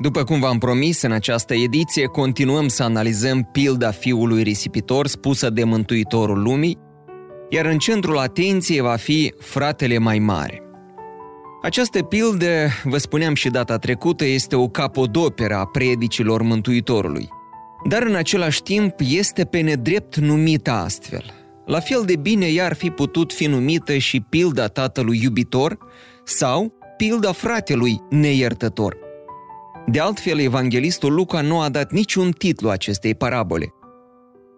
După cum v-am promis, în această ediție continuăm să analizăm pilda fiului risipitor spusă de Mântuitorul Lumii, iar în centrul atenției va fi fratele mai mare. Această pildă, vă spuneam și data trecută, este o capodoperă a predicilor Mântuitorului, dar în același timp este pe nedrept numită astfel. La fel de bine ea ar fi putut fi numită și pilda tatălui iubitor sau pilda fratelui neiertător – de altfel, evanghelistul Luca nu a dat niciun titlu acestei parabole.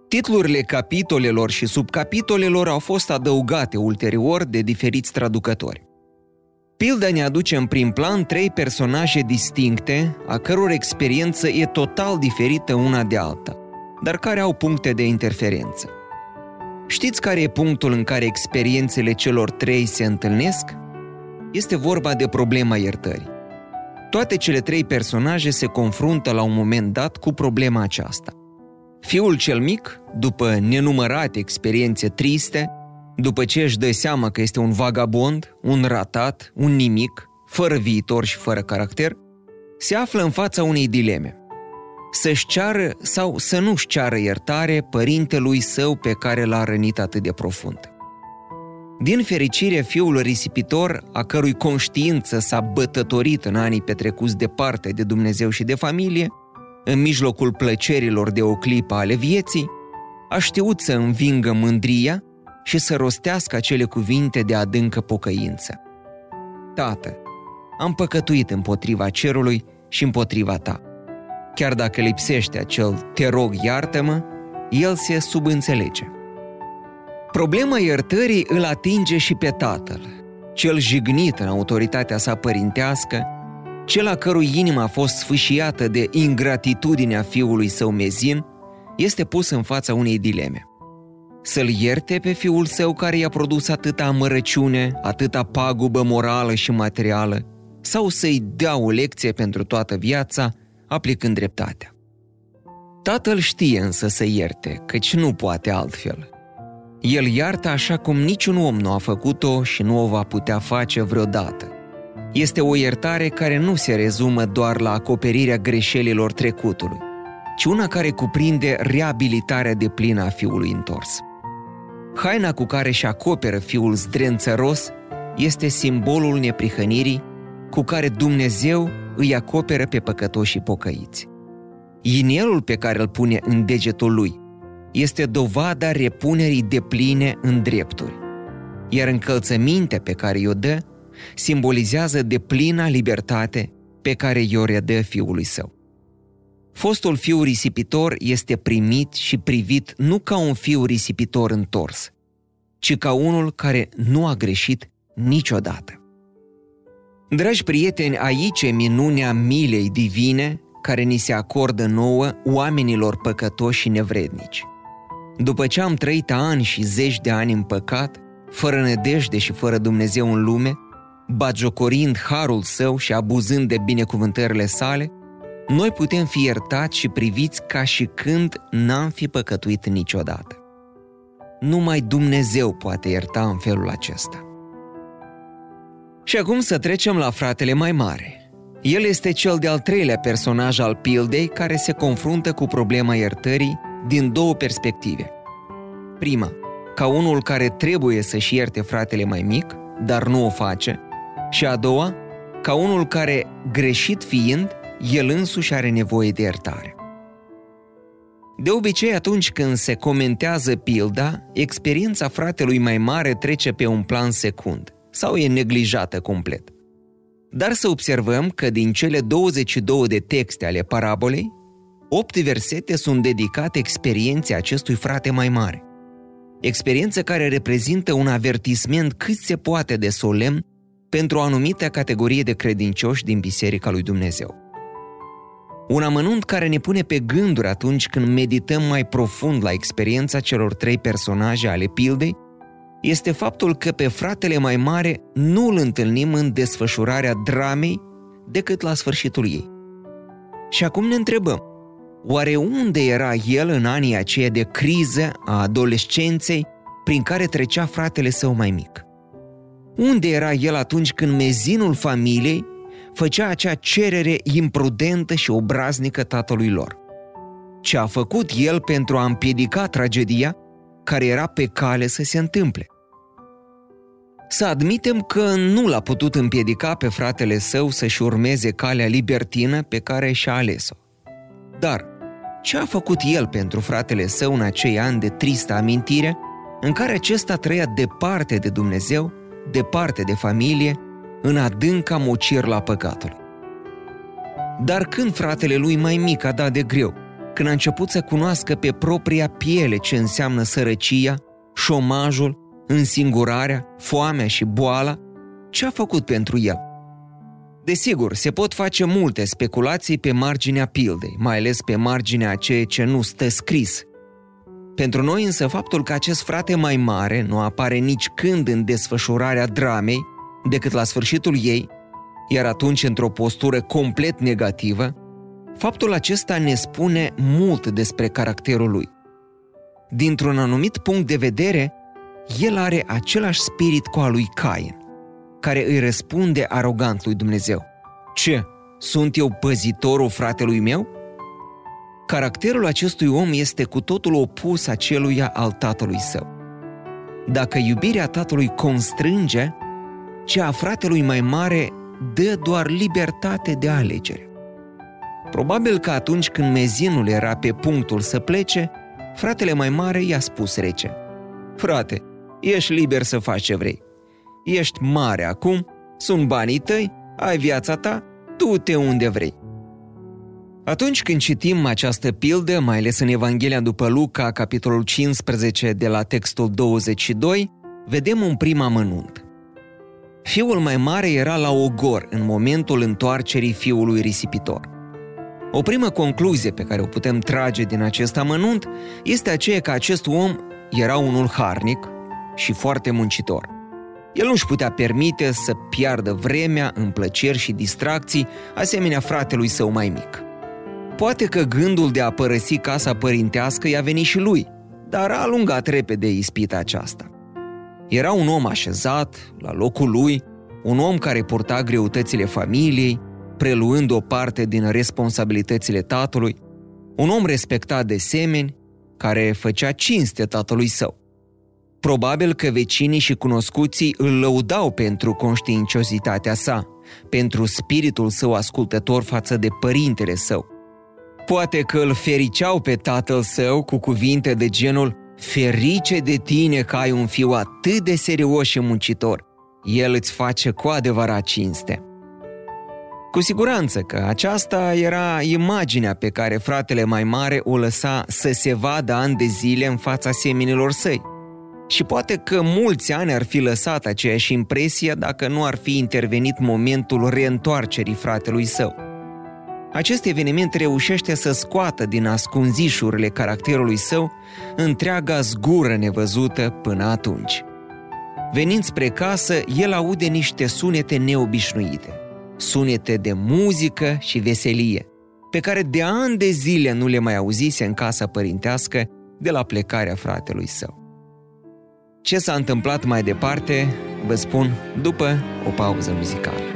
Titlurile capitolelor și subcapitolelor au fost adăugate ulterior de diferiți traducători. Pilda ne aduce în prim plan trei personaje distincte, a căror experiență e total diferită una de alta, dar care au puncte de interferență. Știți care e punctul în care experiențele celor trei se întâlnesc? Este vorba de problema iertării. Toate cele trei personaje se confruntă la un moment dat cu problema aceasta. Fiul cel mic, după nenumărate experiențe triste, după ce își dă seama că este un vagabond, un ratat, un nimic, fără viitor și fără caracter, se află în fața unei dileme. Să-și ceară sau să nu-și ceară iertare părintelui său pe care l-a rănit atât de profund. Din fericire, fiul risipitor, a cărui conștiință s-a bătătorit în anii petrecuți departe de Dumnezeu și de familie, în mijlocul plăcerilor de o clipă ale vieții, a știut să învingă mândria și să rostească acele cuvinte de adâncă pocăință. Tată, am păcătuit împotriva cerului și împotriva ta. Chiar dacă lipsește acel te rog iartă-mă, el se subînțelege. Problema iertării îl atinge și pe tatăl, cel jignit în autoritatea sa părintească, cel a cărui inimă a fost sfâșiată de ingratitudinea fiului său mezin, este pus în fața unei dileme. Să-l ierte pe fiul său care i-a produs atâta amărăciune, atâta pagubă morală și materială, sau să-i dea o lecție pentru toată viața, aplicând dreptatea. Tatăl știe însă să ierte, căci nu poate altfel – el iartă așa cum niciun om nu a făcut-o și nu o va putea face vreodată. Este o iertare care nu se rezumă doar la acoperirea greșelilor trecutului, ci una care cuprinde reabilitarea de plină a fiului întors. Haina cu care și acoperă fiul zdrențăros este simbolul neprihănirii cu care Dumnezeu îi acoperă pe păcătoșii pocăiți. Inelul pe care îl pune în degetul lui este dovada repunerii de pline în drepturi, iar încălțămintea pe care i-o dă simbolizează de plina libertate pe care i-o redă fiului său. Fostul fiu risipitor este primit și privit nu ca un fiu risipitor întors, ci ca unul care nu a greșit niciodată. Dragi prieteni, aici e minunea milei divine care ni se acordă nouă oamenilor păcătoși și nevrednici. După ce am trăit ani și zeci de ani în păcat, fără nădejde și fără Dumnezeu în lume, bagiocorind harul său și abuzând de binecuvântările sale, noi putem fi iertați și priviți ca și când n-am fi păcătuit niciodată. Numai Dumnezeu poate ierta în felul acesta. Și acum să trecem la fratele mai mare. El este cel de-al treilea personaj al pildei care se confruntă cu problema iertării din două perspective. Prima, ca unul care trebuie să-și ierte fratele mai mic, dar nu o face, și a doua, ca unul care, greșit fiind, el însuși are nevoie de iertare. De obicei, atunci când se comentează pilda, experiența fratelui mai mare trece pe un plan secund sau e neglijată complet. Dar să observăm că din cele 22 de texte ale parabolei, Opt versete sunt dedicate experienței acestui frate mai mare. Experiență care reprezintă un avertisment cât se poate de solemn pentru o anumită categorie de credincioși din Biserica lui Dumnezeu. Un amănunt care ne pune pe gânduri atunci când medităm mai profund la experiența celor trei personaje ale pildei este faptul că pe fratele mai mare nu îl întâlnim în desfășurarea dramei decât la sfârșitul ei. Și acum ne întrebăm, oare unde era el în anii aceia de criză a adolescenței prin care trecea fratele său mai mic? Unde era el atunci când mezinul familiei făcea acea cerere imprudentă și obraznică tatălui lor? Ce a făcut el pentru a împiedica tragedia care era pe cale să se întâmple? Să admitem că nu l-a putut împiedica pe fratele său să-și urmeze calea libertină pe care și-a ales-o. Dar ce a făcut el pentru fratele său în acei ani de tristă amintire, în care acesta trăia departe de Dumnezeu, departe de familie, în adânca mocir la păcatul. Dar când fratele lui mai mic a dat de greu, când a început să cunoască pe propria piele ce înseamnă sărăcia, șomajul, însingurarea, foamea și boala, ce a făcut pentru el? Desigur, se pot face multe speculații pe marginea pildei, mai ales pe marginea a ceea ce nu stă scris. Pentru noi însă faptul că acest frate mai mare nu apare nici când în desfășurarea dramei, decât la sfârșitul ei, iar atunci într-o postură complet negativă, faptul acesta ne spune mult despre caracterul lui. Dintr-un anumit punct de vedere, el are același spirit cu al lui Cain, care îi răspunde arogant lui Dumnezeu. Ce? Sunt eu păzitorul fratelui meu? Caracterul acestui om este cu totul opus aceluia al tatălui său. Dacă iubirea tatălui constrânge, cea a fratelui mai mare dă doar libertate de alegere. Probabil că atunci când mezinul era pe punctul să plece, fratele mai mare i-a spus rece, Frate, Ești liber să faci ce vrei. Ești mare acum, sunt banii tăi, ai viața ta, du-te unde vrei. Atunci când citim această pildă, mai ales în Evanghelia după Luca, capitolul 15, de la textul 22, vedem un prim amănunt. Fiul mai mare era la ogor în momentul întoarcerii fiului risipitor. O primă concluzie pe care o putem trage din acest amănunt este aceea că acest om era unul harnic, și foarte muncitor. El nu-și putea permite să piardă vremea în plăceri și distracții, asemenea fratelui său mai mic. Poate că gândul de a părăsi casa părintească i-a venit și lui, dar a alungat repede ispita aceasta. Era un om așezat, la locul lui, un om care purta greutățile familiei, preluând o parte din responsabilitățile tatălui, un om respectat de semeni, care făcea cinste tatălui său. Probabil că vecinii și cunoscuții îl lăudau pentru conștiinciozitatea sa, pentru spiritul său ascultător față de părintele său. Poate că îl fericeau pe tatăl său cu cuvinte de genul Ferice de tine că ai un fiu atât de serios și muncitor. El îți face cu adevărat cinste. Cu siguranță că aceasta era imaginea pe care fratele mai mare o lăsa să se vadă ani de zile în fața seminilor săi. Și poate că mulți ani ar fi lăsat aceeași impresie dacă nu ar fi intervenit momentul reîntoarcerii fratelui său. Acest eveniment reușește să scoată din ascunzișurile caracterului său întreaga zgură nevăzută până atunci. Venind spre casă, el aude niște sunete neobișnuite, sunete de muzică și veselie, pe care de ani de zile nu le mai auzise în casa părintească de la plecarea fratelui său. Ce s-a întâmplat mai departe, vă spun după o pauză muzicală.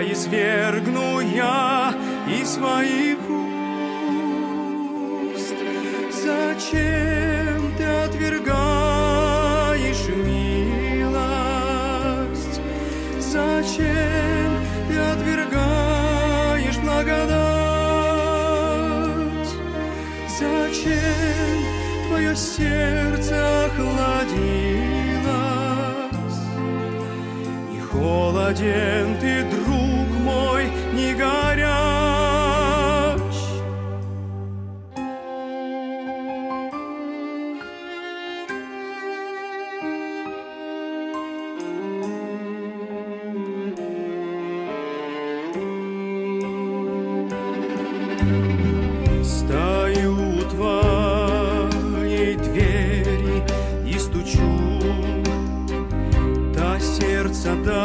Тебя извергну я из моих уст. Зачем ты отвергаешь милость? Зачем ты отвергаешь благодать? Зачем твое сердце охладилось? И холоден ты, друг Santa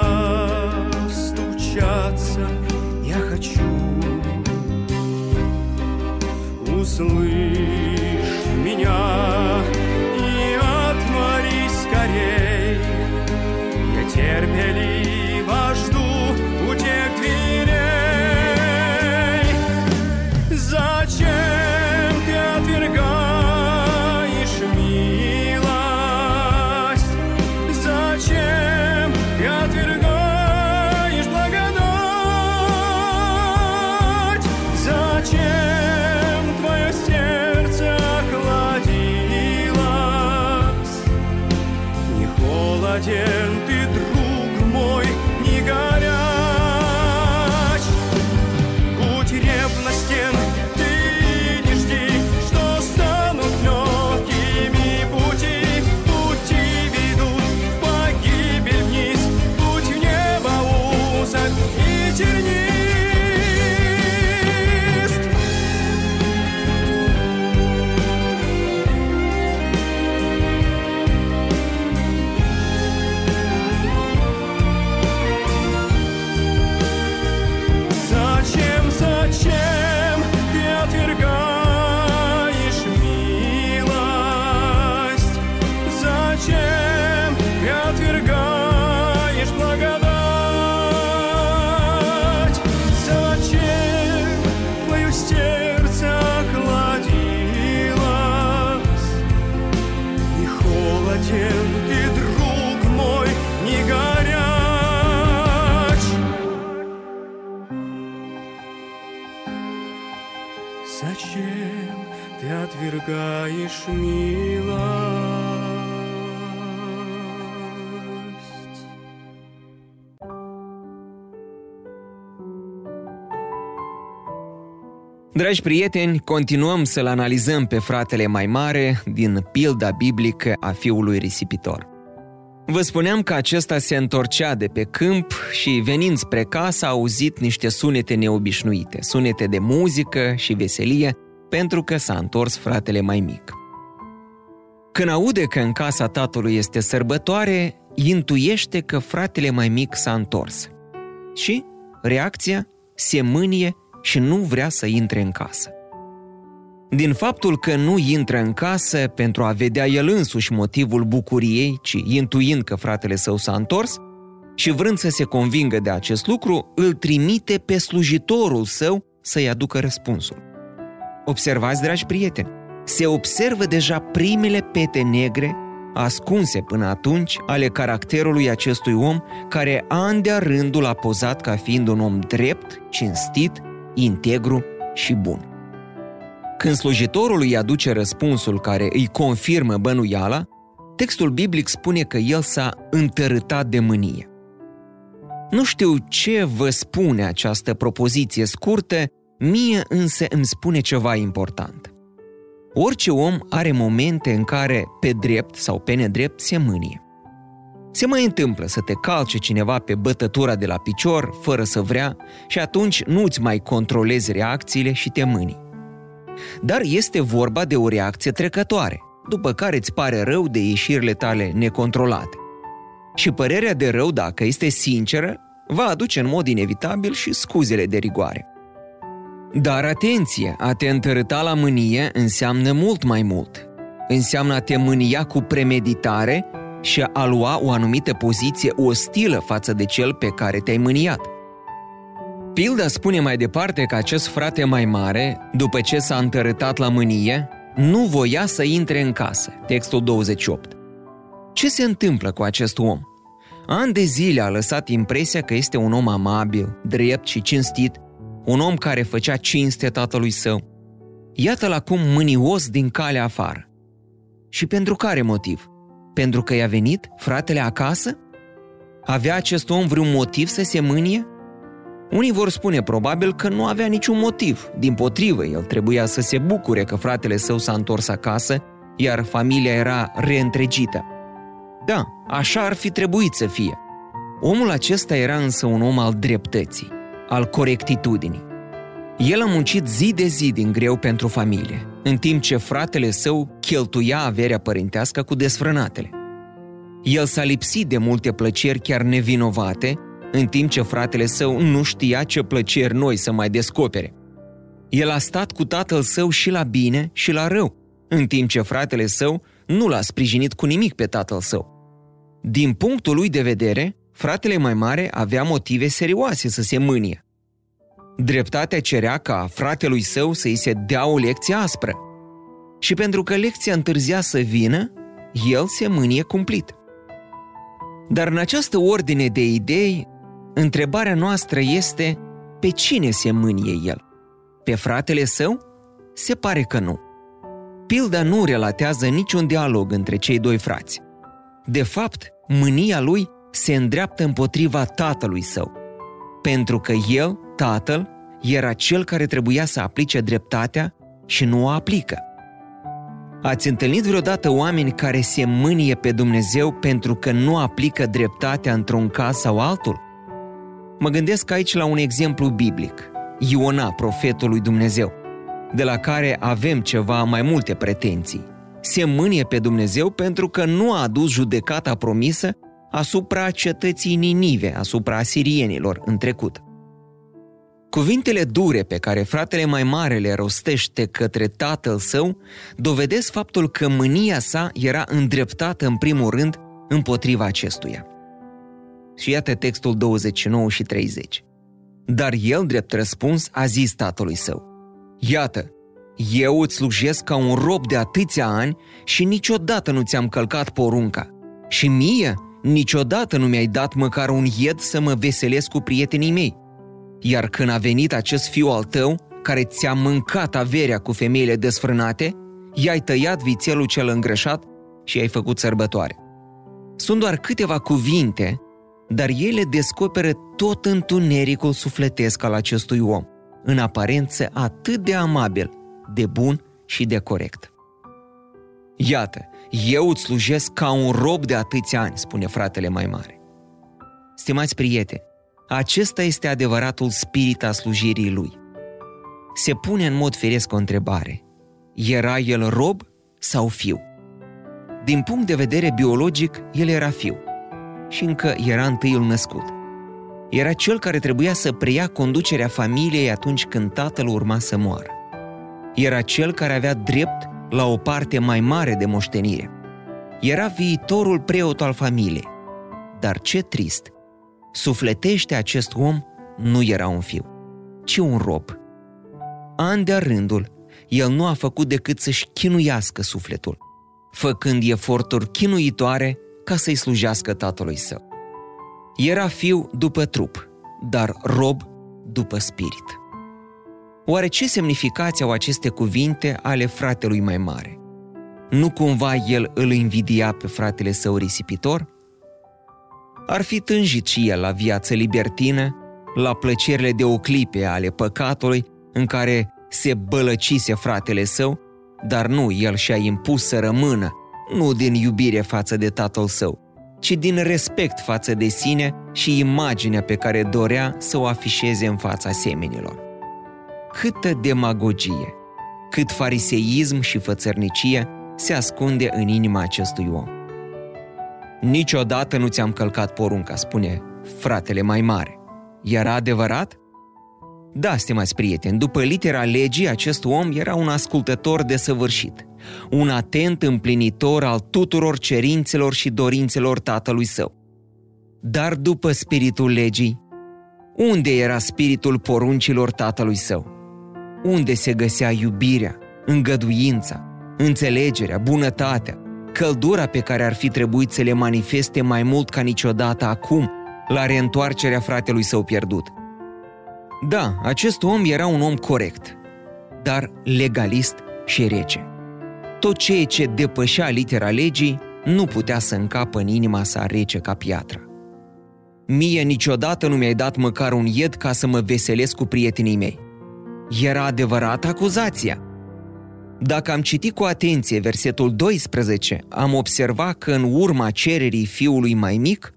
再见 Dragi prieteni, continuăm să-l analizăm pe fratele mai mare din pilda biblică a fiului risipitor. Vă spuneam că acesta se întorcea de pe câmp și venind spre casă a auzit niște sunete neobișnuite, sunete de muzică și veselie, pentru că s-a întors fratele mai mic. Când aude că în casa tatălui este sărbătoare, intuiește că fratele mai mic s-a întors. Și, reacția, se mânie și nu vrea să intre în casă. Din faptul că nu intră în casă pentru a vedea el însuși motivul bucuriei, ci intuind că fratele său s-a întors, și vrând să se convingă de acest lucru, îl trimite pe slujitorul său să-i aducă răspunsul. Observați, dragi prieteni, se observă deja primele pete negre ascunse până atunci ale caracterului acestui om care an de rândul a pozat ca fiind un om drept, cinstit, integru și bun. Când slujitorul îi aduce răspunsul care îi confirmă bănuiala, textul biblic spune că el s-a întărâtat de mânie. Nu știu ce vă spune această propoziție scurtă, mie însă îmi spune ceva important. Orice om are momente în care, pe drept sau pe nedrept, se mânie. Se mai întâmplă să te calce cineva pe bătătura de la picior, fără să vrea, și atunci nu-ți mai controlezi reacțiile și te mâni. Dar este vorba de o reacție trecătoare, după care îți pare rău de ieșirile tale necontrolate. Și părerea de rău, dacă este sinceră, va aduce în mod inevitabil și scuzele de rigoare. Dar atenție, a te întărâta la mânie înseamnă mult mai mult. Înseamnă a te mânia cu premeditare și a lua o anumită poziție ostilă față de cel pe care te-ai mâniat. Pilda spune mai departe că acest frate mai mare, după ce s-a întărâtat la mânie, nu voia să intre în casă, textul 28. Ce se întâmplă cu acest om? An de zile a lăsat impresia că este un om amabil, drept și cinstit, un om care făcea cinste tatălui său. Iată-l acum mânios din calea afară. Și pentru care motiv? Pentru că i-a venit fratele acasă? Avea acest om vreun motiv să se mânie? Unii vor spune probabil că nu avea niciun motiv. Din potrivă, el trebuia să se bucure că fratele său s-a întors acasă, iar familia era reîntregită. Da, așa ar fi trebuit să fie. Omul acesta era însă un om al dreptății, al corectitudinii. El a muncit zi de zi din greu pentru familie, în timp ce fratele său cheltuia averea părintească cu desfrânatele. El s-a lipsit de multe plăceri chiar nevinovate, în timp ce fratele său nu știa ce plăceri noi să mai descopere. El a stat cu tatăl său și la bine și la rău, în timp ce fratele său nu l-a sprijinit cu nimic pe tatăl său. Din punctul lui de vedere, fratele mai mare avea motive serioase să se mânie. Dreptatea cerea ca fratelui său să-i se dea o lecție aspră. Și pentru că lecția întârzia să vină, el se mânie cumplit. Dar în această ordine de idei, întrebarea noastră este pe cine se mânie el? Pe fratele său? Se pare că nu. Pilda nu relatează niciun dialog între cei doi frați. De fapt, mânia lui se îndreaptă împotriva tatălui său, pentru că el, tatăl, era cel care trebuia să aplice dreptatea și nu o aplică. Ați întâlnit vreodată oameni care se mânie pe Dumnezeu pentru că nu aplică dreptatea într-un caz sau altul? Mă gândesc aici la un exemplu biblic, Iona, profetul lui Dumnezeu, de la care avem ceva mai multe pretenții se mânie pe Dumnezeu pentru că nu a adus judecata promisă asupra cetății Ninive, asupra asirienilor în trecut. Cuvintele dure pe care fratele mai mare le rostește către tatăl său dovedesc faptul că mânia sa era îndreptată în primul rând împotriva acestuia. Și iată textul 29 și 30. Dar el, drept răspuns, a zis tatălui său, Iată, eu îți slujesc ca un rob de atâția ani și niciodată nu ți-am călcat porunca. Și mie niciodată nu mi-ai dat măcar un ied să mă veselesc cu prietenii mei. Iar când a venit acest fiu al tău, care ți-a mâncat averea cu femeile desfrânate, i-ai tăiat vițelul cel îngrășat și ai făcut sărbătoare. Sunt doar câteva cuvinte, dar ele descoperă tot întunericul sufletesc al acestui om, în aparență atât de amabil – de bun și de corect. Iată, eu îți slujesc ca un rob de atâția ani, spune fratele mai mare. Stimați prieteni, acesta este adevăratul spirit a slujirii lui. Se pune în mod firesc o întrebare. Era el rob sau fiu? Din punct de vedere biologic, el era fiu și încă era întâiul născut. Era cel care trebuia să preia conducerea familiei atunci când tatăl urma să moară era cel care avea drept la o parte mai mare de moștenire. Era viitorul preot al familiei. Dar ce trist! Sufletește acest om nu era un fiu, ci un rob. An de rândul, el nu a făcut decât să-și chinuiască sufletul, făcând eforturi chinuitoare ca să-i slujească tatălui său. Era fiu după trup, dar rob după spirit. Oare ce semnificație au aceste cuvinte ale fratelui mai mare? Nu cumva el îl invidia pe fratele său risipitor? Ar fi tânjit și el la viață libertină, la plăcerile de o clipe ale păcatului în care se bălăcise fratele său, dar nu el și-a impus să rămână, nu din iubire față de tatăl său, ci din respect față de sine și imaginea pe care dorea să o afișeze în fața semenilor câtă demagogie, cât fariseism și fățărnicie se ascunde în inima acestui om. Niciodată nu ți-am călcat porunca, spune fratele mai mare. Era adevărat? Da, stimați prieteni, după litera legii, acest om era un ascultător desăvârșit, un atent împlinitor al tuturor cerințelor și dorințelor tatălui său. Dar după spiritul legii, unde era spiritul poruncilor tatălui său? unde se găsea iubirea, îngăduința, înțelegerea, bunătatea, căldura pe care ar fi trebuit să le manifeste mai mult ca niciodată acum, la reîntoarcerea fratelui său pierdut. Da, acest om era un om corect, dar legalist și rece. Tot ceea ce depășea litera legii nu putea să încapă în inima sa rece ca piatră. Mie niciodată nu mi-ai dat măcar un ied ca să mă veselesc cu prietenii mei. Era adevărat acuzația. Dacă am citit cu atenție versetul 12, am observat că în urma cererii fiului mai mic,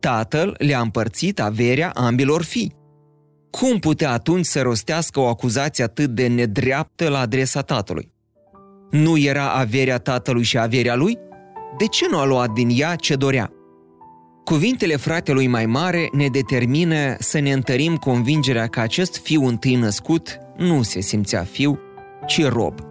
tatăl le-a împărțit averea ambilor fii. Cum putea atunci să rostească o acuzație atât de nedreaptă la adresa tatălui? Nu era averea tatălui și averea lui? De ce nu a luat din ea ce dorea? Cuvintele fratelui mai mare ne determină să ne întărim convingerea că acest fiu întâi născut nu se simțea fiu, ci rob.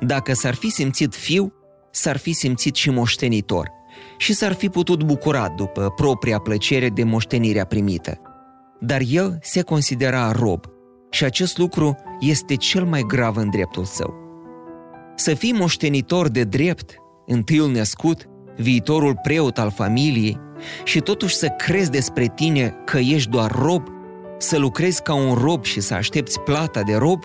Dacă s-ar fi simțit fiu, s-ar fi simțit și moștenitor și s-ar fi putut bucura după propria plăcere de moștenirea primită. Dar el se considera rob și acest lucru este cel mai grav în dreptul său. Să fii moștenitor de drept, întâiul născut, viitorul preot al familiei, și totuși să crezi despre tine că ești doar rob, să lucrezi ca un rob și să aștepți plata de rob,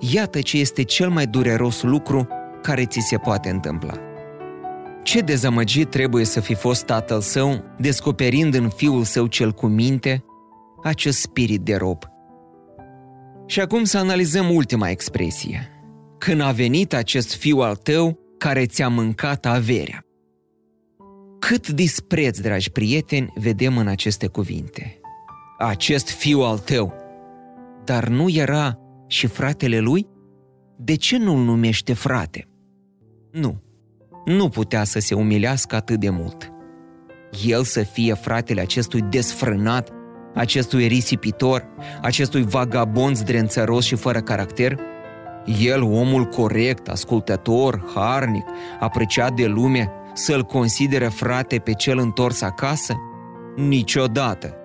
iată ce este cel mai dureros lucru care ți se poate întâmpla. Ce dezamăgit trebuie să fi fost tatăl său, descoperind în fiul său cel cu minte acest spirit de rob. Și acum să analizăm ultima expresie. Când a venit acest fiu al tău care ți-a mâncat averea. Cât dispreț, dragi prieteni, vedem în aceste cuvinte. Acest fiu al tău, dar nu era și fratele lui? De ce nu-l numește frate? Nu, nu putea să se umilească atât de mult. El să fie fratele acestui desfrânat, acestui risipitor, acestui vagabond zdrențăros și fără caracter? El, omul corect, ascultător, harnic, apreciat de lume, să-l considere frate pe cel întors acasă? Niciodată.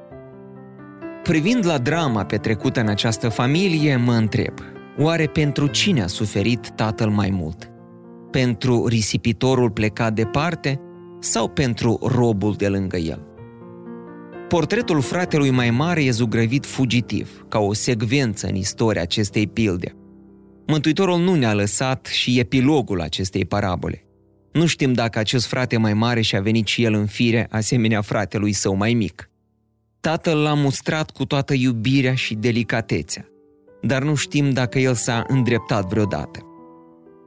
Privind la drama petrecută în această familie, mă întreb, oare pentru cine a suferit tatăl mai mult? Pentru risipitorul plecat departe sau pentru robul de lângă el? Portretul fratelui mai mare e zugrăvit fugitiv, ca o secvență în istoria acestei pilde. Mântuitorul nu ne-a lăsat și epilogul acestei parabole. Nu știm dacă acest frate mai mare și-a venit și el în fire, asemenea fratelui său mai mic. Tatăl l-a mustrat cu toată iubirea și delicatețea, dar nu știm dacă el s-a îndreptat vreodată.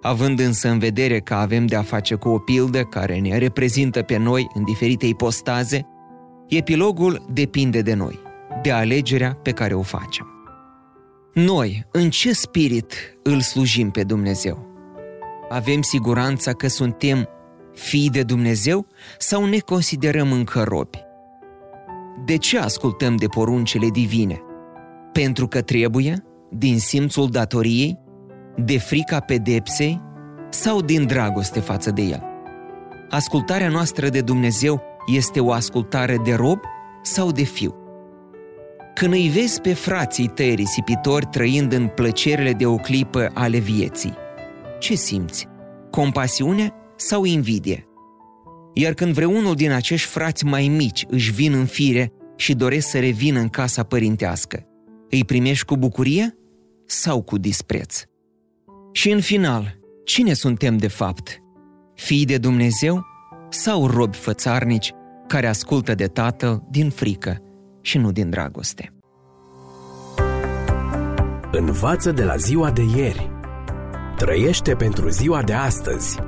Având însă în vedere că avem de a face cu o pildă care ne reprezintă pe noi în diferite ipostaze, epilogul depinde de noi, de alegerea pe care o facem. Noi, în ce spirit îl slujim pe Dumnezeu? avem siguranța că suntem fii de Dumnezeu sau ne considerăm încă robi? De ce ascultăm de poruncile divine? Pentru că trebuie? Din simțul datoriei? De frica pedepsei? Sau din dragoste față de El? Ascultarea noastră de Dumnezeu este o ascultare de rob sau de fiu? Când îi vezi pe frații tăi risipitori trăind în plăcerile de o clipă ale vieții, ce simți? Compasiune sau invidie? Iar când vreunul din acești frați mai mici își vin în fire și doresc să revină în casa părintească, îi primești cu bucurie sau cu dispreț? Și în final, cine suntem de fapt? Fii de Dumnezeu sau robi fățarnici care ascultă de Tatăl din frică și nu din dragoste? Învață de la ziua de ieri Trăiește pentru ziua de astăzi.